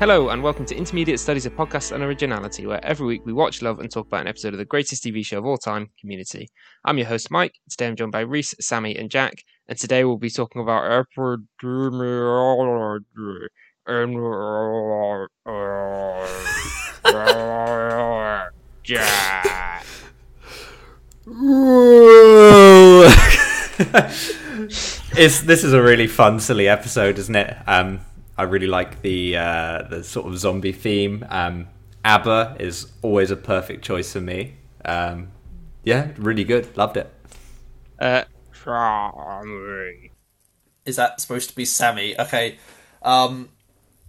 Hello, and welcome to Intermediate Studies of Podcast and Originality, where every week we watch, love, and talk about an episode of the greatest TV show of all time, Community. I'm your host, Mike. Today I'm joined by Reese, Sammy, and Jack, and today we'll be talking about. Jack. it's this is a really fun, silly episode, isn't it? Um, I really like the uh, the sort of zombie theme. Um, ABBA is always a perfect choice for me. Um, yeah, really good. Loved it. Uh, Is that supposed to be Sammy? Okay. Um,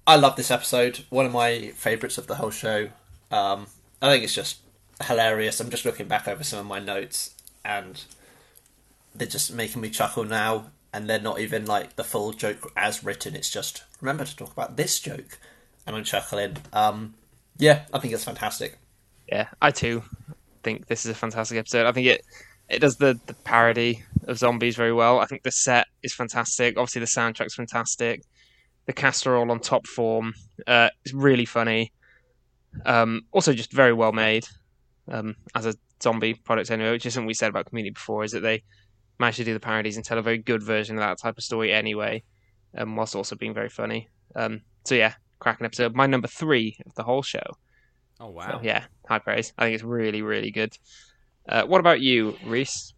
I love this episode. One of my favourites of the whole show. Um, I think it's just hilarious. I'm just looking back over some of my notes, and they're just making me chuckle now. And they're not even like the full joke as written. It's just remember to talk about this joke, and I'm chuckling. Um, yeah, I think it's fantastic. Yeah, I too think this is a fantastic episode. I think it it does the, the parody of zombies very well. I think the set is fantastic. Obviously, the soundtrack's fantastic. The cast are all on top form. Uh, it's really funny. Um, also, just very well made um, as a zombie product anyway, which is something we said about Community before, is that they managed to do the parodies and tell a very good version of that type of story anyway, um, whilst also being very funny. Um, so yeah, cracking episode. My number three of the whole show. Oh wow! So, yeah, high praise. I think it's really, really good. Uh, what about you, Reese?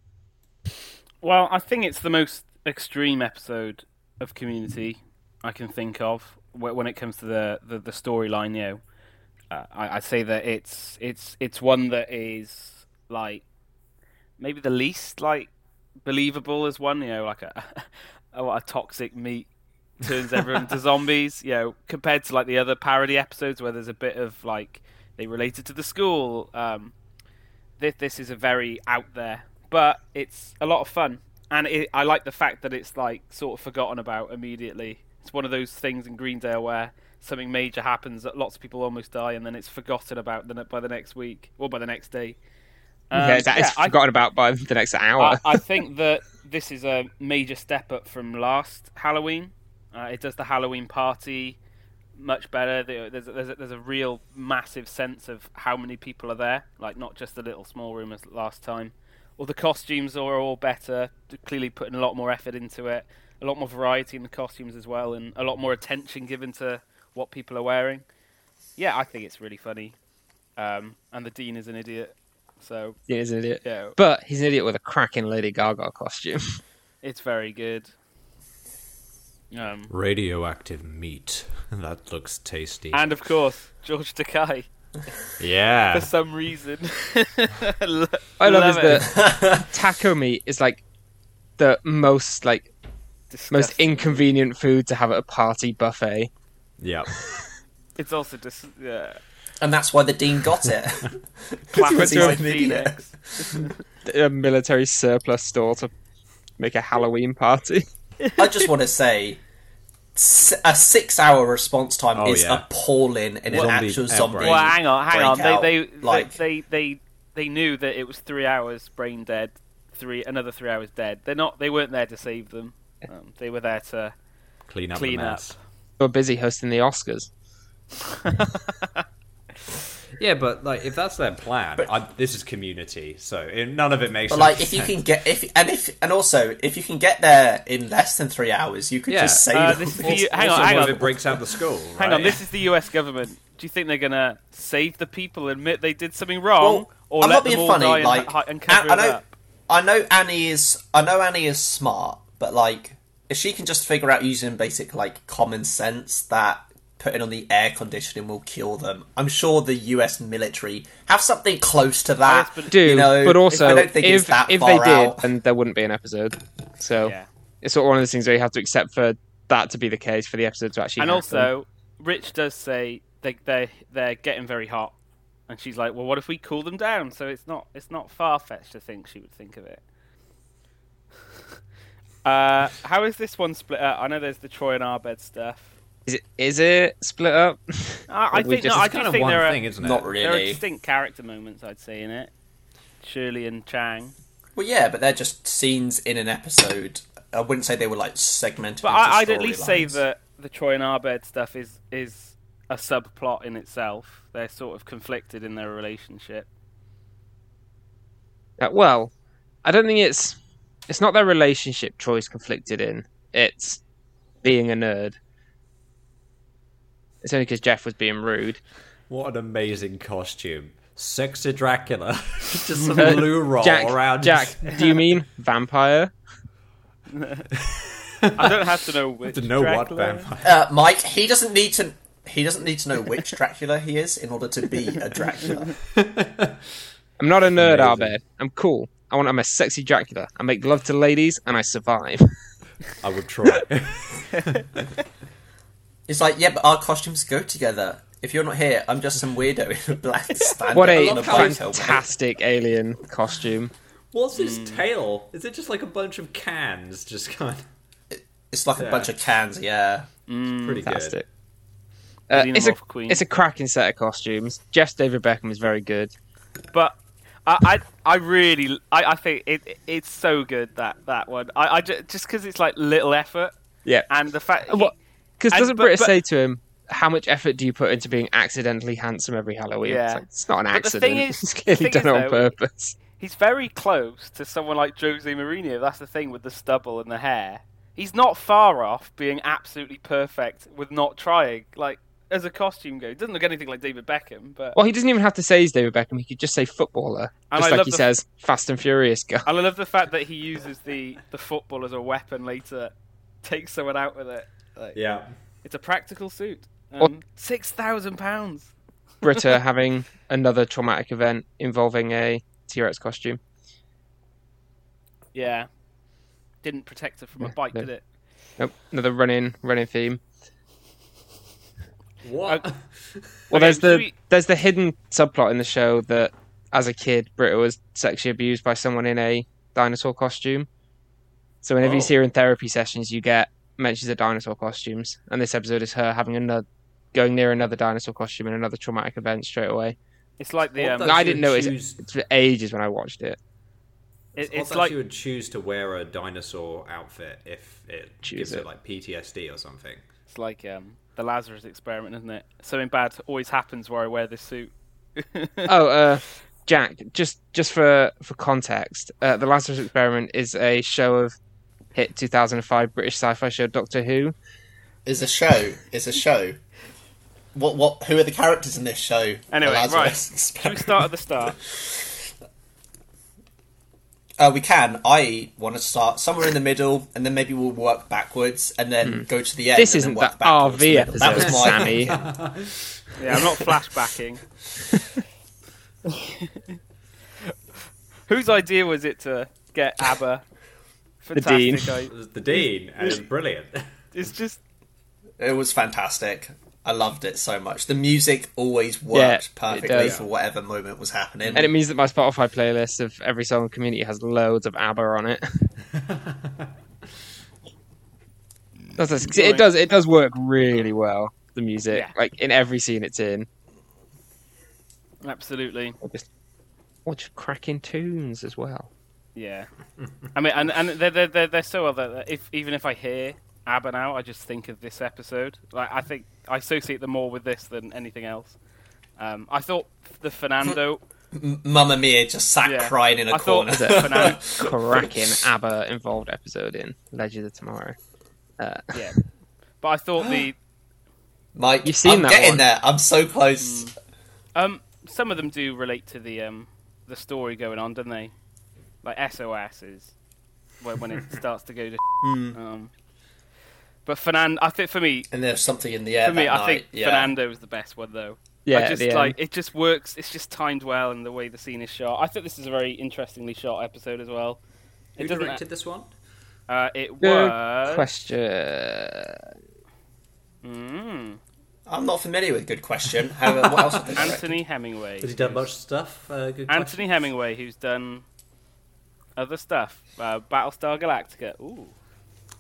Well, I think it's the most extreme episode of Community I can think of when it comes to the the, the storyline. You know, uh, I, I'd say that it's it's it's one that is like maybe the least like believable as one. You know, like a a, a toxic meat turns everyone to zombies. You know, compared to like the other parody episodes where there's a bit of like they related to the school. Um, this this is a very out there, but it's a lot of fun, and it, I like the fact that it's like sort of forgotten about immediately. It's one of those things in Greendale where something major happens that lots of people almost die, and then it's forgotten about by the next week or by the next day. Um, yeah, that is yeah, I- forgotten about by the next hour. I, I think that this is a major step up from last Halloween. Uh, it does the Halloween party much better. There's a, there's, a, there's a real massive sense of how many people are there, like not just the little small room as last time. All the costumes are all better. They're clearly putting a lot more effort into it. A lot more variety in the costumes as well, and a lot more attention given to what people are wearing. Yeah, I think it's really funny. Um, and the dean is an idiot, so He is an idiot. yeah, But he's an idiot with a cracking Lady Gaga costume. it's very good. Um, Radioactive meat. That looks tasty. and of course, George Takei yeah. for some reason. I love, is it. that taco meat is like the most like most inconvenient food to have at a party buffet. Yeah. It's also just yeah. And that's why the dean got it. Classic Because he's Joaquin an A military surplus store to make a Halloween party. I just want to say, a six-hour response time Oh, is yeah. appalling in an actual zombie. Well, hang on, hang on. They they, like they they they knew that it was three hours brain dead, three another three hours dead. They're not. They weren't there to save them. Um, they were there to. Clean up Clean the up. mess. We're busy hosting the Oscars. Yeah, but like if that's their plan, I, this is community, so it, none of it makes. Sense. But like, any if you sense. can get if and if and also if you can get there in less than three hours, you could Yeah. just save. Uh, them. this is the, hang on, hang on. if it breaks out the school? Hang on, this is the U.S. government. Do you think they're gonna save the people, admit they did something wrong, Well, or I'm let not them all funny. die and, like, hi- and cover I, I it up? I know Annie is. I know Annie is smart, but like, if she can just figure out using basic like common sense that putting on the air conditioning will kill them, I'm sure the U.S. military have something close to that. yes, but- Do, you know, but also I don't think if it's that if far they did, out. then there wouldn't be an episode. So Yeah. it's sort of one of those things where you have to accept for that to be the case for the episode to actually. And happen. also, Rich does say they they they're getting very hot, and she's like, "Well, what if we cool them down?" So it's not it's not far fetched to think she would think of it. uh, how is this one split up? I know there's the Troy and Abed stuff. Is it is it split up? I, I think just- no, I it's do kind of think one there are thing, isn't it? Not there are really. distinct character moments. I'd say in it. Shirley and Chang. Well, yeah, but they're just scenes in an episode. I wouldn't say they were like segmented. But into I, I'd at least say that the Troy and Abed stuff is is a subplot in itself. They're sort of conflicted in their relationship. Uh, well, I don't think it's it's not their relationship Troy's conflicted in. It's being a nerd. It's only because Jeff was being rude. What an amazing costume. Sexy Dracula. Just some Uh, blue roll Jack, around. Jack, do you mean vampire? I don't have to know which. to know what Dracula. vampire? Uh, Mike, he doesn't need to. He doesn't need to know which Dracula he is in order to be a Dracula. I'm not a nerd, Amazing. Albert. I'm cool. I want. I'm a sexy Dracula. I make love to ladies and I survive. I would try. It's like, yeah, but our costumes go together. If you're not here, I'm just some weirdo in a black spandex What a a bike helmet. fantastic alien costume! What's his tail? Is it just like a bunch of cans? Just kind of It's like a bunch of cans, yeah. It's pretty Fantastic. good. Uh, it's a Queen. it's a cracking set of costumes. Jeff David Beckham is very good. But I, I, I really, I, I think it, it's so good that that one. I, I just because it's like little effort, Yeah. and the fact. What? Because doesn't but- Britta but- say to him, "How much effort do you put into being accidentally handsome every Halloween?" Yeah. It's, like, it's not an But the accident. thing is- it's clearly done is, it on though, purpose. he's very close to someone like Jose Mourinho. That's the thing with the stubble and the hair. He's not far off being absolutely perfect with not trying. Like as a costume goes, he doesn't look anything like David Beckham, but Well, he doesn't even have to say he's David Beckham. He could just say footballer, And just I like he says Fast and Furious guy. I love the fact that he uses the the football as a weapon later, takes someone out with it. Like, Yeah. It's a practical suit. Or- Um, Six thousand pounds. Britta having another traumatic event involving a T-Rex costume. Yeah. Didn't protect her from a Yeah, bite, no. did it? Nope, another running running theme. What? Well, Okay, there's the we- there's the hidden subplot in the show that as a kid, Britta was sexually abused by someone in a dinosaur costume. So whenever you Oh. see her in therapy sessions, you get mentions of dinosaur costumes, and this episode is her having another going near another dinosaur costume and another traumatic event straight away. It's like the um, I didn't notice choose- it. It's for ages when I watched it. it, It's it's like like you would choose to wear a dinosaur outfit if it gives it. it. like PTSD or something. it's like um, the Lazarus experiment, isn't it? Something bad always happens where I wear this suit. Oh, uh, Jack, just just for for context, uh, the Lazarus Experiment is a show of hit 2005 British sci-fi show Doctor Who. Is a show. Is a show. What? What? Who are the characters in this show? Anyway, The Lazarus right. Should we start at the start? Uh, we can. I want to start somewhere in the middle, and then maybe we'll work backwards, and then go to the end. Hmm. This and isn't then work the back RV the middle. That episode, was my. Sammy. Yeah, I'm not flashbacking. Whose idea was it to get ABBA? Fantastic. Dean. I- the dean, and it was brilliant. It's just It was fantastic. I loved it so much. The music always worked it perfectly for whatever moment was happening. And it means that my Spotify playlist of every song in Community has loads of ABBA on it. That's just- it does it does work really well. The music, Yeah. like in every scene it's in, absolutely. or just or just cracking tunes as well. Yeah, I mean, and and they're they're they're, they're so other. If even if I hear ABBA now, I just think of this episode. Like I think I associate them more with this than anything else. Um, I thought the Fernando. M- Mamma Mia just sat Yeah. crying in a I corner. There's a Fernando- cracking ABBA involved episode in Legend of Tomorrow. Uh, yeah, but I thought the Mike, You've seen I'm that getting one. there. I'm so close. um some of them do relate to the um the story going on, don't they? Like SOS is when when it starts to go to. Um, but Fernando, I think for me, And there's something in the air. for me, that I think yeah. Fernando is the best one though. yeah, I just the end. like it just works. It's just timed well, and the way the scene is shot. I think this is a very interestingly shot episode as well. Who It doesn't. directed this one? Uh, it Good was. question. Mm, I'm not familiar with Good Question. However, what else have they? Anthony Hemingway. Has he done much stuff? Uh, good Anthony question. Hemingway, who's done other stuff. Uh, Battlestar Galactica. Ooh,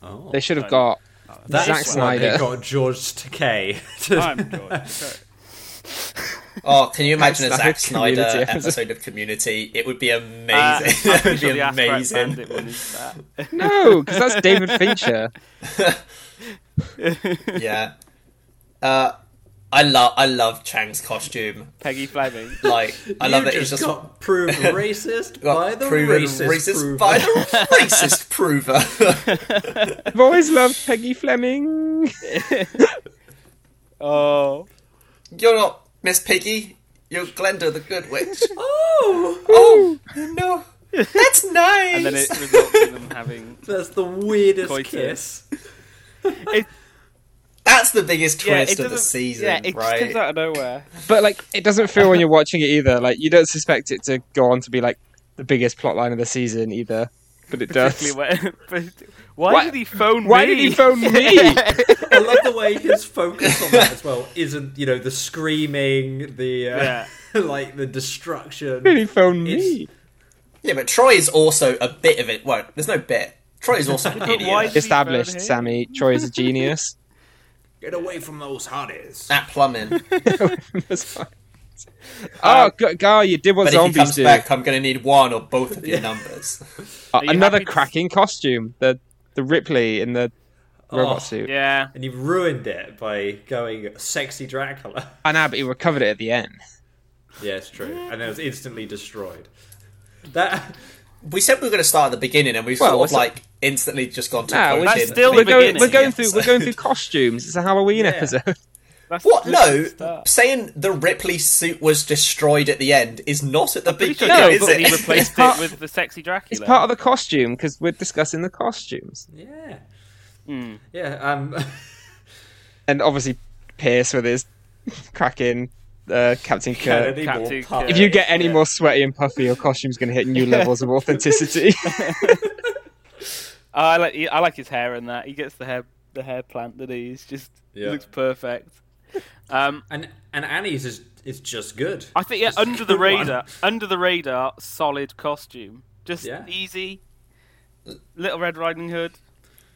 Oh, They should have Right. got that Zack is why they Snyder. got George Takei. to- I'm George. Sorry. Oh, can you imagine a Zack Zack Snyder Community episode. episode of Community? It would be amazing. Uh, it would be amazing. Bandit one is that. no, because that's David Fincher. yeah. Uh, I love I love Chang's costume. Peggy Fleming. Like I love you that he's just just got proved racist got by the proven racist, prover. by the racist prover. I've always loved Peggy Fleming. Oh. You're not Miss Piggy. You're Glinda the Good Witch. Oh, oh no, that's nice. And then it results in them having. that's the weirdest Coitus. kiss. It, That's the biggest twist it of the season, Yeah, it just right? comes out of nowhere. But like, it doesn't feel when you're watching it either. Like, you don't suspect it to go on to be like the biggest plot line of the season either. But it does. Particularly when- but why Why- did he phone Why me? did he phone me? I love the way his focus on that as well isn't, you know, the screaming, the uh, Yeah. like the destruction. Why did he phone me? Yeah, but Troy is also a bit of it. Well, there's no bit. Troy is also an idiot. Established. Sammy. Troy is a genius. Get away from those hotties. That plumbing. Oh, G- Gar, you did what But if he comes do. back, I'm going to need one or both of your numbers. Uh, you another happy to- cracking costume. The the Ripley in the robot Oh. suit. Yeah. And you've ruined it by going sexy Dracula. I know, but he recovered it at the end. Yeah, it's true. And it was instantly destroyed. That We said we were going to start at the beginning, and we've Well, sort of what's like instantly just gone to Nah, we're That's still the we're the going, we're going yes. through we're going through costumes. It's a Halloween Yeah. episode. That's What? No, start. saying the Ripley suit was destroyed at the end is not at the Pretty sure beginning, No, is but it? he replaced It's part- it with the sexy Dracula. It's part of the costume because we're discussing the costumes, Yeah. Hmm. Yeah, um and obviously Pierce with his cracking uh, Captain Kirk. Kennedy Captain more Kirk. If you get any Yeah. more sweaty and puffy, your costume's going to hit new levels of authenticity. I like I like his hair and that. He gets the hair the hair plant that he's just Yeah. he looks perfect. Um, And and Annie's is is just good. I think yeah, Just under the good one. radar, under the radar, solid costume, just Yeah. easy. Little Red Riding Hood.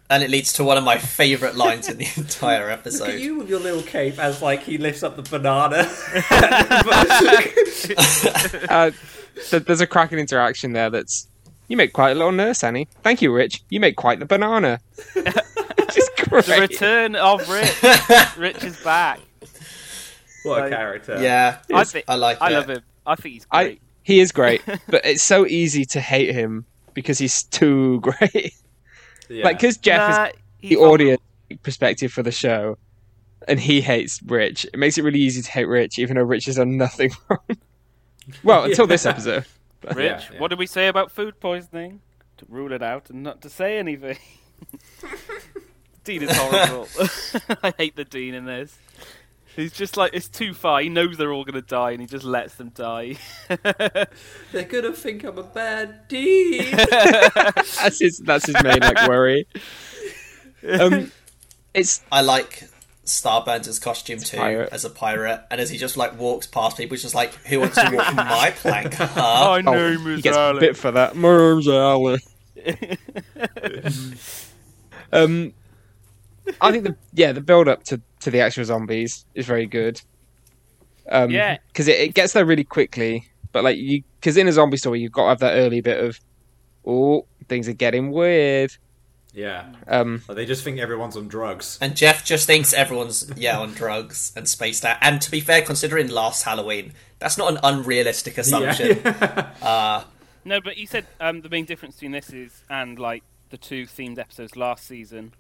And it leads to one of my favourite lines in the entire Look episode. at you with your little cape as like he lifts up the banana. uh, th- there's a cracking interaction there. That's you make quite a little nurse, Annie. Thank you, Rich. You make quite the banana. Which is great. The return of Rich. Rich is back. what a character. Yeah, I think I like I it. love him. I think he's I great. he is great, but it's so easy to hate him because he's too great. Yeah. Like because Jeff is the he's audience perspective for the show, and he hates Rich. It makes it really easy to hate Rich, even though Rich has done nothing wrong. well, until this Yeah. episode. Rich, Yeah, yeah. what did we say about food poisoning? To rule it out and not to say anything. Dean is horrible. I hate the Dean in this. He's just like it's too far. He knows they're all gonna die, and he just lets them die. They're gonna think I'm a bad deed. That's his. That's his main like worry. Um, it's I like Starburns' costume too pirate. as a pirate, and as he just like walks past people, he's just like, "Who wants to walk my plank?" Huh? My oh, name he gets Alan. bit for that. My name's Alan. Um, I think the yeah the build up to to the actual zombies is very good. Um, Yeah. because it, it gets there really quickly, but like you because in a zombie story you've got to have that early bit of oh things are getting weird. yeah. Um, Like, they just think everyone's on drugs. And Jeff just thinks everyone's yeah on drugs and spaced out. And to be fair, considering last Halloween, that's not an unrealistic assumption. Yeah. Uh, No, but you said um, the main difference between this is and like the two themed episodes last season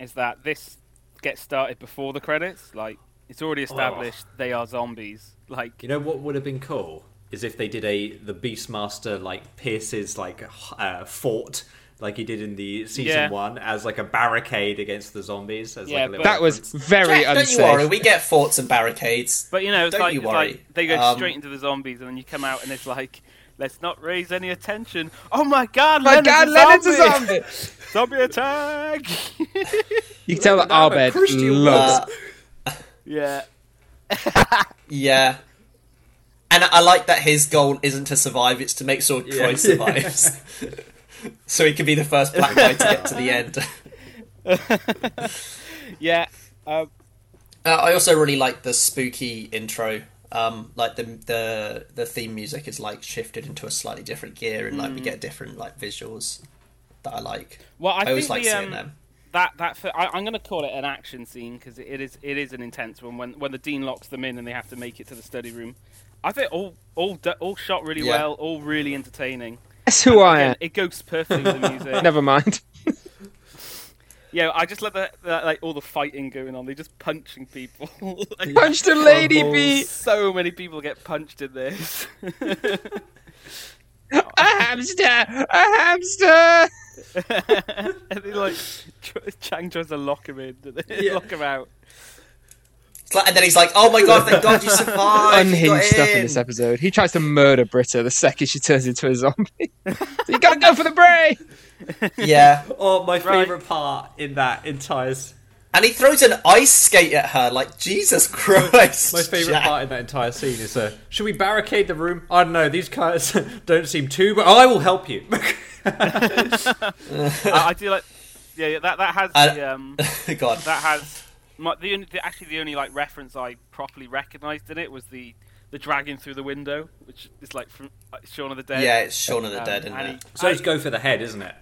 is that this gets started before the credits. Like it's already established they are zombies. Like You know what would have been cool is if they did a the Beastmaster like pierces like uh, fort like he did in the season Yeah. one as like a barricade against the zombies. As, Yeah, like, a but- little that was reference. very Jack, don't you worry, we get forts and barricades. But you know, it's Don't like, you it's worry. like they go Um, straight into the zombies, and then you come out, and it's like, let's not raise any attention. Oh my god, My Leonard's God, a Leonard's a zombie! zombie. zombie attack! You can tell that Now a Abed Christian loves. Yeah, yeah. And I like that his goal isn't to survive; it's to make sure Troy Yeah. survives, so he can be the first black guy to get to the end. yeah. Um, Uh, I also really like the spooky intro. Um, like the the the theme music is like shifted into a slightly different gear, and like we get different like visuals that I like. well, I, I, always think like the, seeing um, them. that that fi- I, I'm going to call it an action scene because it, it is it is an intense one when when the dean locks them in and they have to make it to the study room. I think all all all shot really Yeah. well, all really entertaining. That's who I am. It goes perfectly with the music. Never mind. Yeah, I just love the, the like all the fighting going on. They're just punching people. Like, Punched a lady bee. so many people get punched in this. A hamster. A hamster. and they like Chang tries to lock him in, they Yeah. lock him out. It's like, and then he's like, "Oh my god, thank God you survived!" you Unhinged got stuff in this episode. He tries to murder Britta the second she turns into a zombie. so you gotta go for the brain. Yeah, Oh, my Right. favorite part in that entire and he throws an ice skate at her. Like Jesus Christ! my favorite Jack. part in that entire scene is uh, should we barricade the room? I don't know. These guys don't seem too, but I will help you. I, I do like, yeah, yeah that that has I- the, um God. that has my, the, only, the actually the only like reference I properly recognised in it was the the dragging through the window, which is like from like, Shaun of the Dead. Yeah, it's Shaun of the Um, Dead, isn't and it? he- so I- it's go for the head, isn't it?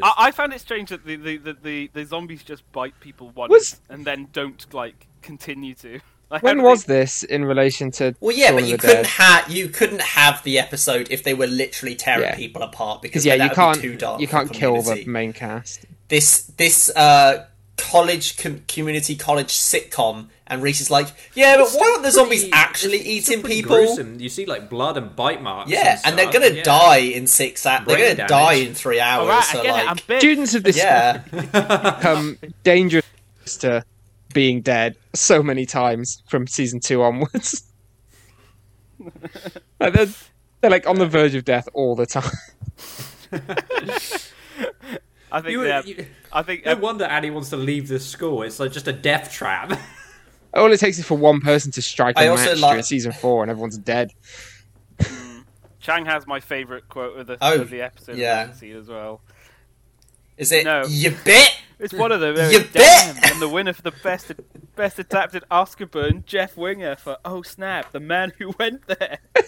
I, I found it strange that the, the, the, the, the zombies just bite people once Was- and then don't like continue to. Like, When was they- this in relation to? Well, yeah, Shaun but you couldn't have you couldn't have the episode if they were literally tearing Yeah. people apart because Because yeah, you can't would be too dark. you can't kill the main cast. this this uh college com- community college sitcom, and Reese is like, yeah, but why aren't the zombies Pretty- actually it's- it's eating pretty people? gruesome. You see like blood and bite marks. Yeah, and, and they're gonna yeah. die in six. A- they're gonna die in three hours. All right, so like, it. I'm big. Students of this yeah, become dangerous to being dead so many times from season two onwards. like they're, they're like on the verge of death all the time. I think. You, yeah, you- I think. no um, wonder Annie wants to leave this school. It's like just a death trap. All it takes is for one person to strike a I also match like- during season four, and everyone's dead. Chang has my favourite quote of the, Oh, of the episode yeah. of the as well. is it? No. You bit. It's one of them. You damn, bet! and the winner for the best best adapted Oscar burn, Jeff Winger for Oh Snap, the man who went there.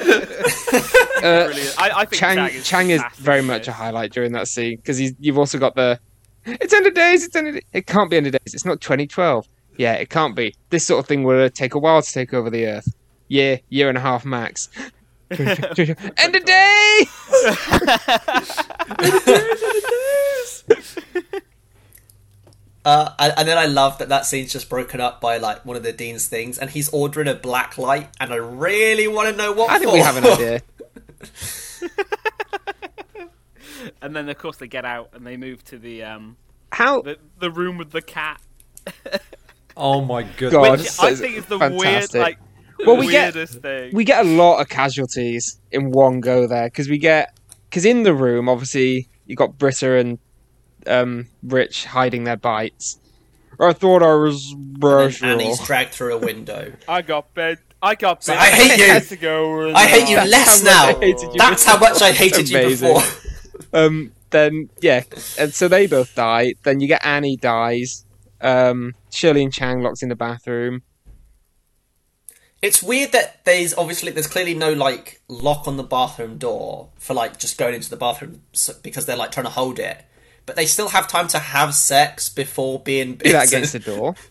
Uh, Brilliant. I, I think Chang Chang is, Chang is very much a highlight during that scene because you've also got the it's end of days. It's end of, it can't be end of days. It's not 2012. Yeah, it can't be. This sort of thing will take a while to take over the Earth. Year, year and a half max. end of day. Uh, and, and then I love that that scene's just broken up by like one of the dean's things, and he's ordering a black light, and I really want to know what. I think for. we have an idea. And then of course they get out and they move to the um How the, the room with the cat, oh my goodness! God. which so I think is the weird like Well, we get- thing. we get a lot of casualties in one go there because we get because in the room obviously you got Britta and um, Rich hiding their bites. I thought I was And Brussels. Annie's dragged through a window. I got bed. I got So. I hate you. years ago and, I hate you uh, less how now. I you That's how much I hated you before. um, then yeah, and so they both die. Then you get Annie dies. Um, Shirley and Chang locked in the bathroom. It's weird that there's obviously there's clearly no like lock on the bathroom door for like just going into the bathroom so, because they're like trying to hold it, but they still have time to have sex before being Do that against the door.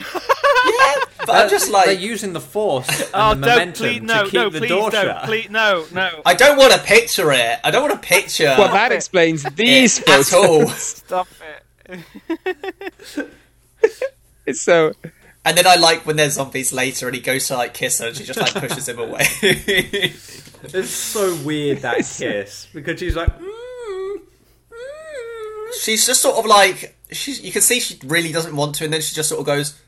Yeah, but I'm just like they're using the force and Oh, the don't momentum please no, to keep no, the please door no, shut. please no, no. I don't want to picture it. I don't want to picture Well, that explains these photos. at all. Stop it. It's so And then I like when there's zombies later and he goes to like kiss her and she just like pushes him away. It's so weird that kiss because she's like, mm. She's just sort of like she's. You can see she really doesn't want to, and then she just sort of goes,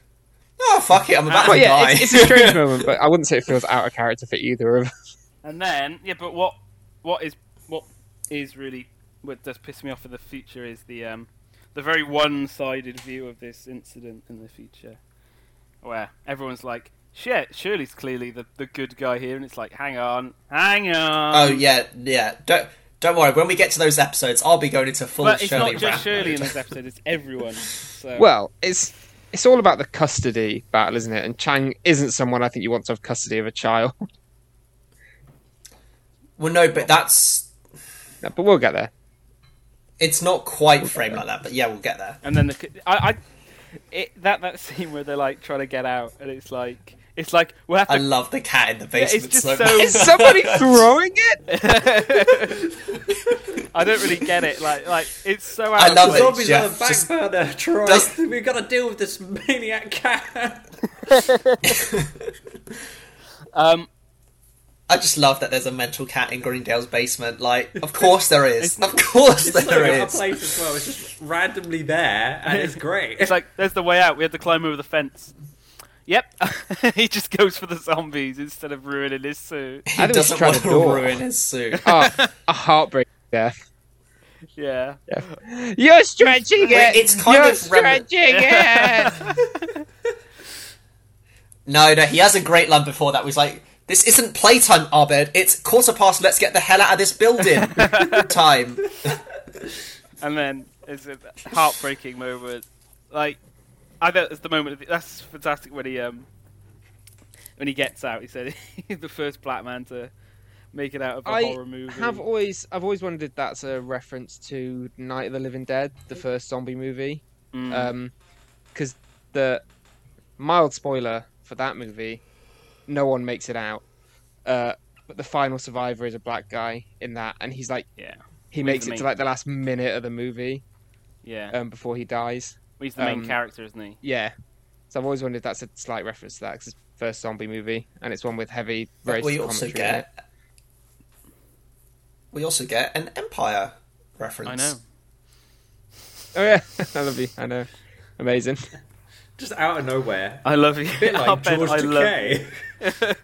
"Oh fuck it, I'm about well, to yeah, die." it's, it's a strange moment, but I wouldn't say it feels out of character for either of. us. And then, yeah, but what what is what is really what does piss me off for the future is the um the very one-sided view of this incident in the future, where everyone's like, "Shit, Shirley's clearly the the good guy here," and it's like, "Hang on, hang on." oh yeah, yeah. Don't don't worry. When we get to those episodes, I'll be going into full but it's Shirley not rant just Shirley in this episode; it's everyone. So Well, it's it's all about the custody battle, isn't it? And Chang isn't someone I think you want to have custody of a child. Well, no, but that's No, but we'll get there. It's not quite framed like that, but yeah, we'll get there. And then the I, I it, that that scene where they're like trying to get out, and it's like it's like we'll have to. I love the cat in the it's basement just so, so- much. Is somebody throwing it? I don't really get it. Like like it's so. I out love of it. Zombies Jeff, on the back just- burner, Troy. does- We've got to deal with this maniac cat. Um, I just love that there's a mental cat in Greendale's basement. Like, of course there is. Of course It's there like out of is. place as well. It's just randomly there, and it's great. it's like there's the way out. We had to climb over the fence. Yep, he just goes for the zombies instead of ruining his suit. He I think doesn't want the to door. ruin his suit. Oh, a heartbreak death. Yeah. You're stretching Wait, it. it's kind You're of rem- stretching it. No, no, he has a great line before that. Was like, "This isn't playtime, Abed. It's quarter past. Let's get the hell out of this building." Time. And then it's a heartbreaking moment. Like I bet it's the moment. That's fantastic when he um when he gets out. He said he's the first black man to make it out of a I horror movie. have always, I've always wondered if that's a reference to Night of the Living Dead, the first zombie movie. Mm. Um, because the mild spoiler for that movie, no one makes it out. Uh, but the final survivor is a black guy in that, and he's like, yeah, he makes it to like the last minute of the movie, yeah. um, before he dies. He's the main um, character, isn't he? Yeah. So I've always wondered if that's a slight reference to that, 'cause it's the first zombie movie, and it's one with heavy racist we also commentary in it. get. We also get an Empire reference. I know. Oh yeah, I love you. I know, amazing. just out of nowhere. I love you. A bit I like George I love Takei.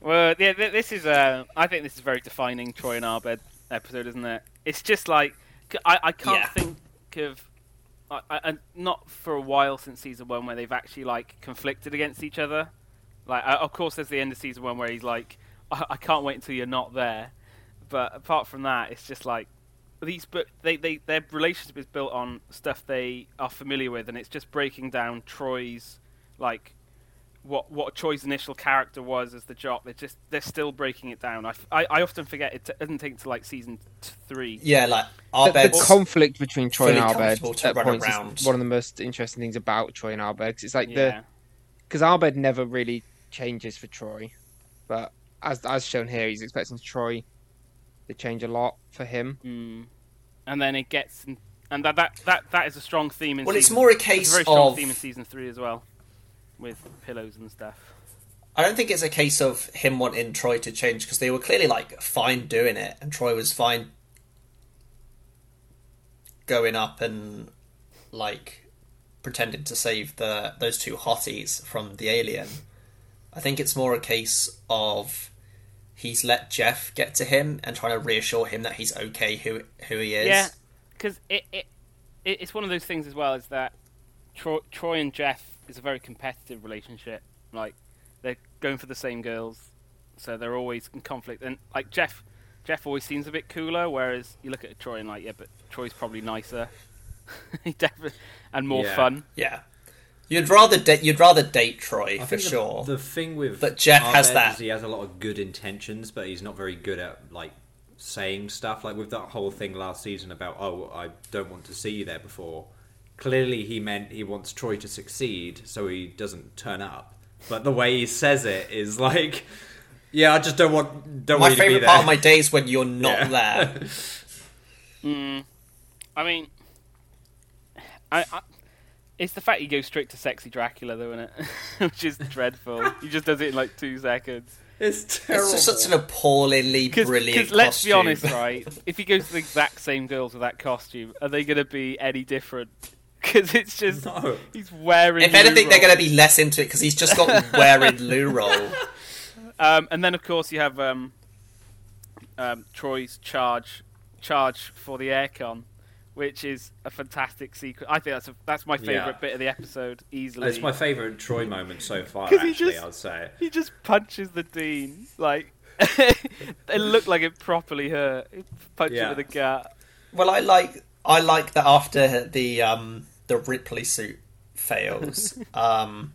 Well, yeah, this is. Uh, I think this is a very defining Troy and Abed episode, isn't it? It's just like c- I, I can't Yeah. think of, I, I, not for a while since season one where they've actually like conflicted against each other. Like, uh, of course, there's the end of season one where he's like, I, I can't wait until you're not there. But apart from that, it's just like these. But they, they, their relationship is built on stuff they are familiar with, and it's just breaking down Troy's like what what Troy's initial character was as the jock. They're just they're still breaking it down. I I often forget it t- doesn't take to like season t- three. Yeah, like The, the conflict between Troy and fully Abed at run points around. is one of the most interesting things about Troy and Abed. 'cause it's like the because Abed never really changes for Troy, but as as shown here, he's expecting Troy to change a lot for him. mm. and then it gets and that that that, that is a strong theme in. Well, it's more a case a very strong of. theme in season three as well, with pillows and stuff. I don't think it's a case of him wanting Troy to change because they were clearly like fine doing it, and Troy was fine going up and like pretending to save the those two hotties from the alien. I think it's more a case of he's let Jeff get to him and trying to reassure him that he's okay who who he is. Yeah, because it, it it it's one of those things as well. Is that Troy, Troy and Jeff is a very competitive relationship. Like they're going for the same girls, so they're always in conflict. And like Jeff, Jeff always seems a bit cooler, whereas you look at Troy and like, yeah, but Troy's probably nicer, he definitely and more Yeah. fun. Yeah. You'd rather date you'd rather date Troy I for think the, sure. the thing with But Jeff has Abed that. is he has a lot of good intentions, but he's not very good at like saying stuff. Like with that whole thing last season about oh I don't want to see you there before. Clearly he meant he wants Troy to succeed, so he doesn't turn up. But the way he says it is like, yeah, I just don't want don't my want you to be favorite there. part of my day is when you're not Yeah. there. Mm, I mean, I, I it's the fact he goes straight to sexy Dracula, though, isn't it? Which is dreadful. he just does it in like two seconds. it's terrible. It's just such an appallingly brilliant Because let's be honest, right? If he goes to the exact same girls with that costume, are they going to be any different? Because it's just No. he's wearing. If anything, they're going to be less into it because he's just got wearing Lou roll. roll. Um, and then of course you have um, um, Troy's charge charge for the aircon, which is a fantastic sequence. I think that's a, that's my favorite Yeah. bit of the episode easily. It's my favourite Troy moment so far. Actually, just- I'd say. He just punches the dean like. it looked like it properly hurt. He punched Yeah. him with a gut. Well, I like I like that after the um, the Ripley suit fails, um,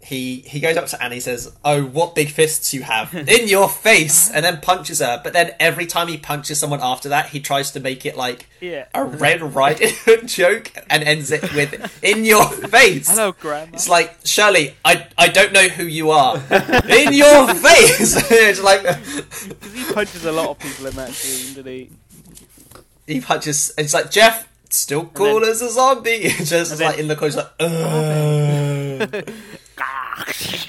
he he goes up to Annie says, "Oh, what big fists you have in your face!" and then punches her. But then every time he punches someone after that, he tries to make it like Yeah. a Red Riding Hood joke and ends it with "in your face." Hello, Grandma. It's like Shirley, I I don't know who you are. in your face. it's like Because he punches a lot of people in that scene, did he? he punches. It's like Jeff, still cool then- as a zombie. It's just then- like in the corner, like. Ugh.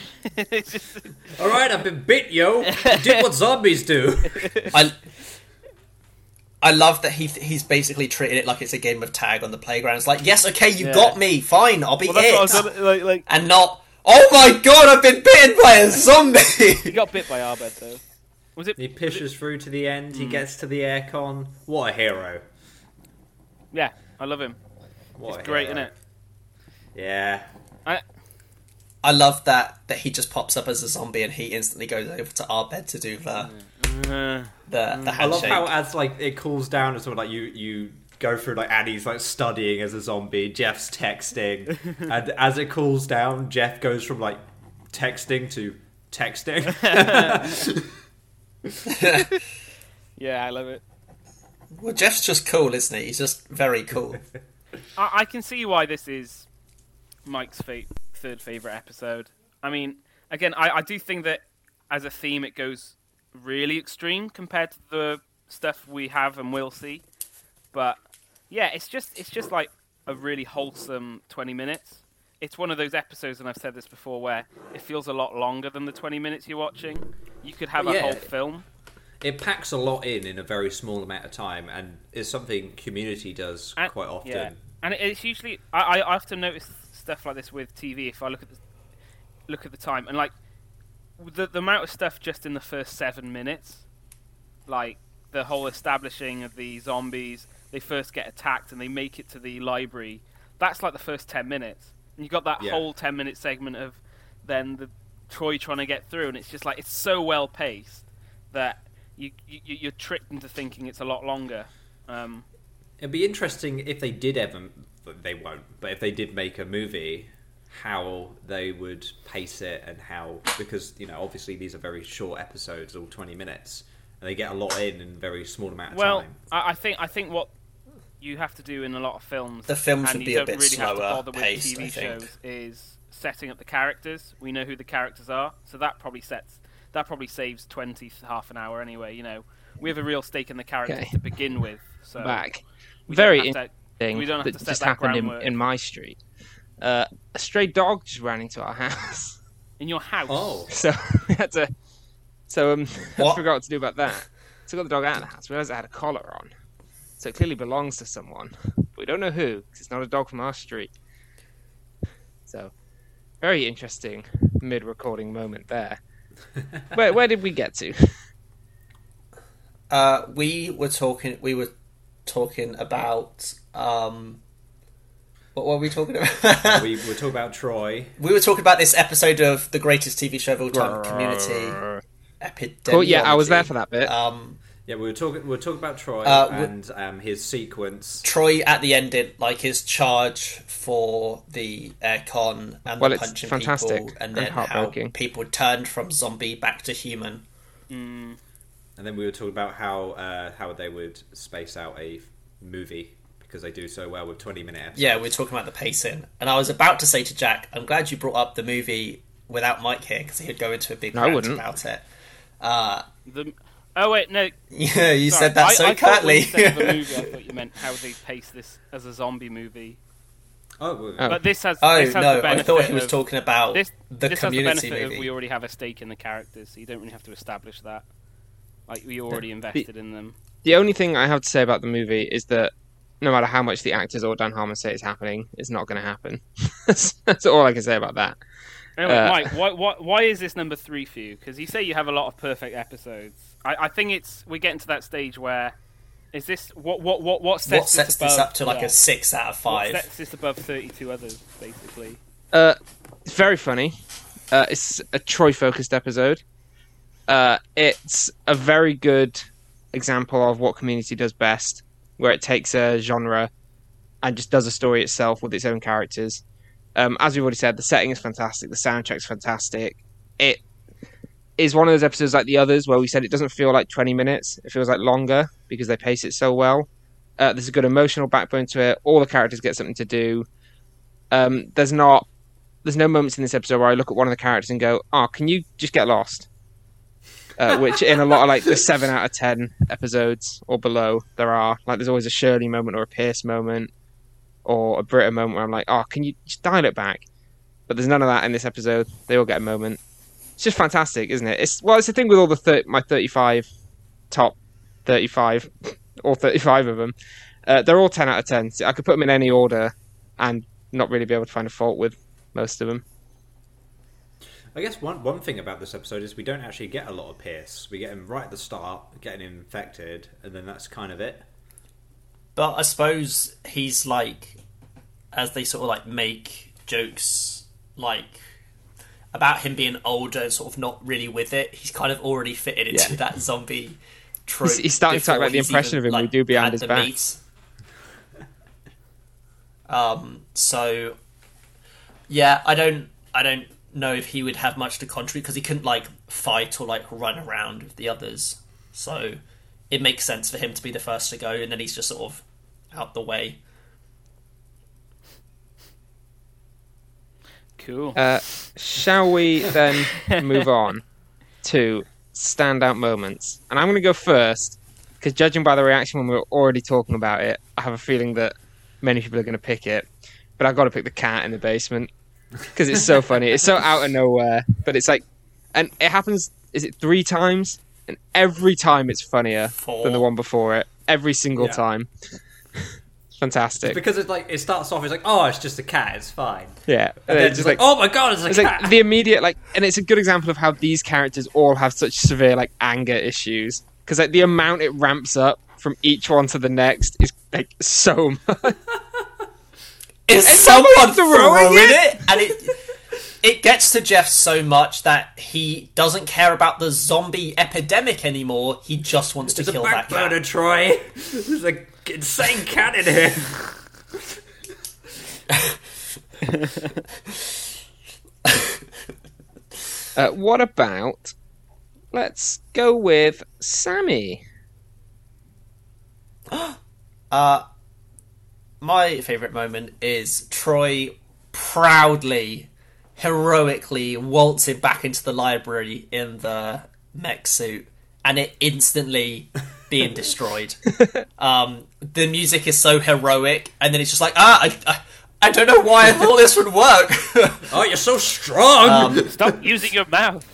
It's just- All right, I've been bit, yo. You did what zombies do. I I love that he he's basically treated it like it's a game of tag on the playground. It's like, yes, okay, you Yeah. got me, fine, I'll be well, it, what I was gonna, like. Like and not. Oh my god, I've been bitten by a zombie. he got bit by Abed though. Was it? He pushes through to the end. He hmm. gets to the aircon. What a hero! Yeah, I love him. What It's a great, hero. isn't it? Yeah. I, I love that that he just pops up as a zombie and he instantly goes over to Abed to do the uh, the, the I love how as like it cools down and sort of like you you go through like Annie's like studying as a zombie, Jeff's texting, and as it cools down, Jeff goes from like texting to texting. yeah, I love it. Well, Jeff's just cool, isn't he? He's just very cool. I, I can see why this is Mike's fa- third favorite episode. I mean, again, I, I do think that as a theme, it goes really extreme compared to the stuff we have and will see. But yeah, it's just it's just like a really wholesome twenty minutes. It's one of those episodes, and I've said this before, where it feels a lot longer than the twenty minutes you're watching. You could have a yeah. whole film. It packs a lot in in a very small amount of time, and is something Community does And- quite often. Yeah, and it's usually I, I often notice stuff like this with TV. If I look at the look at the time and like the the amount of stuff just in the first seven minutes, like the whole establishing of the zombies, they first get attacked and they make it to the library. That's like the first ten minutes, and you got that Yeah. whole ten minute segment of then the Troy trying to get through, and it's just like it's so well paced that you, you you're tricked into thinking it's a lot longer. Um, It'd be interesting if they did ever. They won't, but if they did make a movie, how they would pace it and how because you know obviously these are very short episodes, all twenty minutes, and they get a lot in in a very small amount of Well, time. I, I think I think what you have to do in a lot of films, The films and would be a bit really slower bother with paced, TV I think. shows, is setting up the characters. We know who the characters are, so that probably sets that probably saves twenty half an hour anyway. You know, we have a real stake in the characters Okay. to begin with. So Back. Very have to- interesting we don't have that to set just that happened in, in my street. Uh, a stray dog just ran into our house. in your house. Oh, So we had to. So um, I forgot what to do about that. So got the dog out of the house. Realized it had a collar on. So it clearly belongs to someone. But we don't know who. Cause it's not a dog from our street. So, very interesting mid-recording moment there. Where where did we get to? Uh, we were talking. We were talking about. Um, what were we talking about? we were talking about Troy. we were talking about this episode of the greatest TV show of all time, Community. Epidemiology. Cool. Yeah, I was there for that bit. Um, Yeah, we were talking. We were talking about Troy Uh, and um, his sequence. Troy at the end did like his charge for the aircon and Well, the it's punching fantastic people, and and then how people turned from zombie back to human. Mm, And then we were talking about how uh, how they would space out a movie because they do so well with twenty minute episodes. Yeah, we we're talking about the pacing, and I was about to say to Jack, "I'm glad you brought up the movie without Mike here because he'd go into a big No, I rant wouldn't. about it." Uh, the, oh wait, no. yeah, you sorry, said that so I thought when curtly. you said the movie, I thought you meant how they pace this as a zombie movie. Oh, Oh. But this has. oh this has no, the I thought he was of- talking about this, the this has the community benefit movie. of we already have a stake in the characters, so you don't really have to establish that. Like we already invested in them. The only thing I have to say about the movie is that no matter how much the actors or Dan Harmon say is happening, it's not going to happen. that's, that's all I can say about that. Anyway, Uh, Mike, why, why, why is this number three for you? Because you say you have a lot of perfect episodes. I, I think it's we're getting to that stage where is this what what what what sets, what sets this, this up to like yeah, a six out of what five? sets this above thirty-two others, basically? Uh, it's very funny. Uh, it's a Troy focused episode. Uh, it's a very good example of what Community does best, where it takes a genre and just does a story itself with its own characters. Um, as we've already said, the setting is fantastic. The soundtrack's fantastic. It is one of those episodes like the others where we said it doesn't feel like 20 minutes. It feels like longer because they pace it so well. Uh, there's a good emotional backbone to it. All the characters get something to do. Um, there's not, there's no moments in this episode where I look at one of the characters and go, "Oh, can you just get lost?" Uh, which in a lot of like the seven out of ten episodes or below there are like there's always a Shirley moment or a Pierce moment or a Britta moment where I'm like, "Oh, can you just dial it back?" But there's none of that in this episode. They all get a moment. It's just fantastic, isn't it? It's well, it's the thing with all the thir- my 35 top 35 or 35 of them. Uh, they're all 10 out of 10. I could put them in any order and not really be able to find a fault with most of them. I guess one one thing about this episode is we don't actually get a lot of Pierce. We get him right at the start, getting infected, and then that's kind of it. But I suppose he's like, as they sort of like make jokes like about him being older and sort of not really with it, he's kind of already fitted into Yeah. that zombie trope. He's- he's starting to talk about the impression even, of him we do behind his back. meat. Um. So, yeah, I don't, I don't know if he would have much to contribute because he couldn't like fight or like run around with the others. So, it makes sense for him to be the first to go, and then he's just sort of out the way. Cool. Uh, shall we then move on to standout moments? And I'm going to go first because judging by the reaction when we were already talking about it, I have a feeling that many people are going to pick it. But I've got to pick the cat in the basement because it's so funny. It's so out of nowhere, but it's like, and it happens. Is it three times? And every time it's funnier Four. than the one before it. Every single Yeah. time. Fantastic. Because it's like it starts off, it's like, oh, it's just a cat, it's fine. yeah. And And then it's it's like, oh my god, it's a It's cat. like the immediate like, and it's a good example of how these characters all have such severe like anger issues because like the amount it ramps up from each one to the next is like so much. Is And someone someone's throwing throwing it? it? And it it gets to Jeff so much that he doesn't care about the zombie epidemic anymore. He just wants to There's a kill that backburner, cat. Troy. There's a insane cat in here. Uh, what about? Let's go with Sammy. Uh, my favorite moment is Troy proudly, heroically waltzing back into the library in the mech suit, and it instantly being destroyed. um, the music is so heroic, and then it's just like, ah, I, I, I don't know why I thought this would work. Oh, you're so strong. um, Stop using your mouth.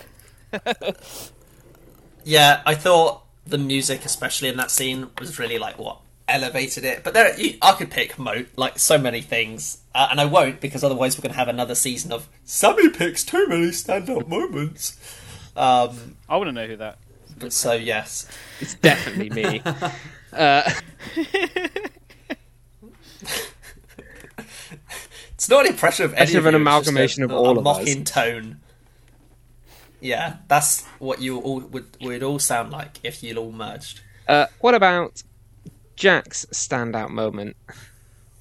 yeah, I thought the music, especially in that scene, was really like what elevated it. But there, you, I could pick mo like so many things, uh, and I won't because otherwise we're going to have another season of Sammy picks too many standout moments. Um, I want to know who that. but so yes, It's definitely me. uh, it's not an impression of any It's of an you, amalgamation a, of all a of us. mocking tone. Yeah, that's what you all would would all sound like if you all merged. uh, what about Jack's standout moment?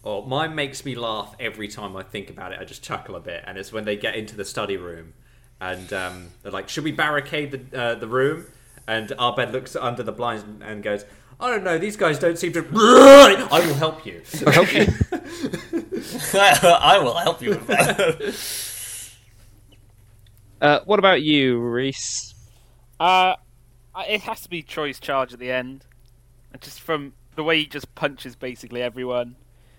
Oh, mine makes me laugh every time I think about it. I just chuckle a bit, and it's when they get into the study room, and um, they're like, "Should we barricade the uh, the room?" And Abed looks under the blinds and, and goes, "I don't know. These guys don't seem to." I will help you. I hope you. I will help you with that. Uh, what about you, Reese? Uh, it has to be Troy's charge at the end. And just from the way he just punches basically everyone.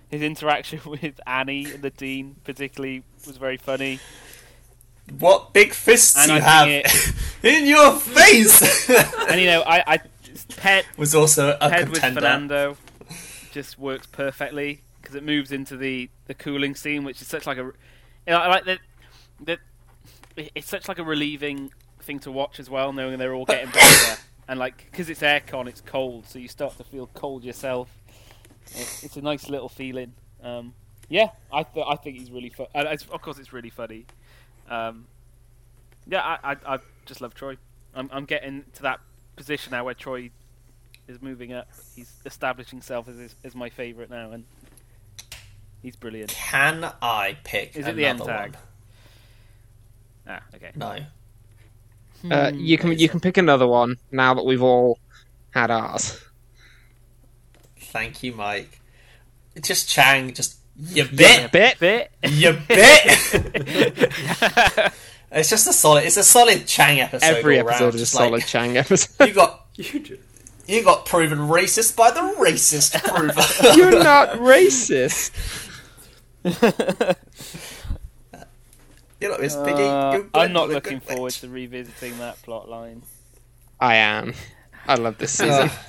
His interaction with Annie and the dean, particularly, was very funny. what big fists And you have think in your face And you know, I, I pet was also a with contender. Fernando just works perfectly because it moves into the, the cooling scene, which is such like a, you know, I like that that it's such like a relieving thing to watch as well, knowing they're all getting better and like because it's aircon, it's cold, so you start to feel cold yourself. It, it's a nice little feeling. Um, yeah, I th- I think he's really fun. Of course, it's really funny. Um, yeah, I, I I just love Troy. I'm I'm getting to that position now where Troy is moving up. He's established himself as his, as my favourite now, and He's brilliant. Can I pick Is it the end tag? one? Ah, okay. No. Uh, you can you can pick another one now that we've all had ours. Thank you, Mike. Just Chang, just you bit, Bit. Bit. you bit. it's just a solid. It's a solid Chang episode. Every all round. episode is a Just solid like, Chang episode. You got You just... you got proven racist by the racist prover. You're not racist. You're not Miss Piggy. Uh, You're I'm not looking Goodwitch. forward to revisiting that plot line. I am. I love this season.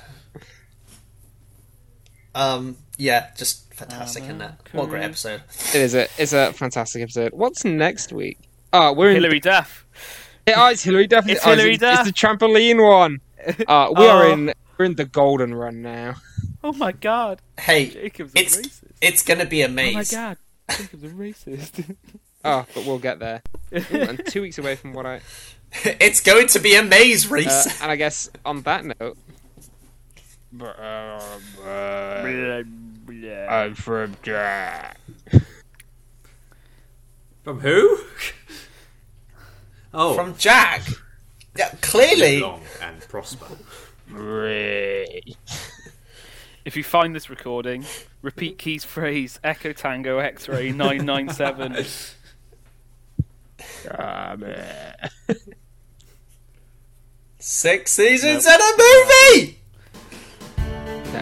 Um, yeah, just fantastic in that. What a great episode. It is a it's a fantastic episode. What's next week? Oh, we're in. Hilary Duff. Oh, it's Hilary Duff. It's oh, Hilary it's, Duff. It's the trampoline one. Uh, we are Oh. in. We're in the golden run now. Oh my god, Hey, Jacob's a it's racist. it's gonna be a Oh my maze. god, Jacob's a racist. Oh, but we'll get there. Ooh, and two weeks away from what I. it's going to be a maze, Uh, Reese. and I guess on that note. I'm from Jack. From who? oh, From Jack. Yeah, clearly. long and prosper. if you find this recording, repeat Key's phrase Echo Tango X Ray 997. Six seasons and a movie.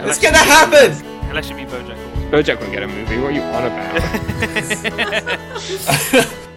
It's gonna happen. Unless you mean Bojack Horseman. Bojack won't get a movie. What are you on about?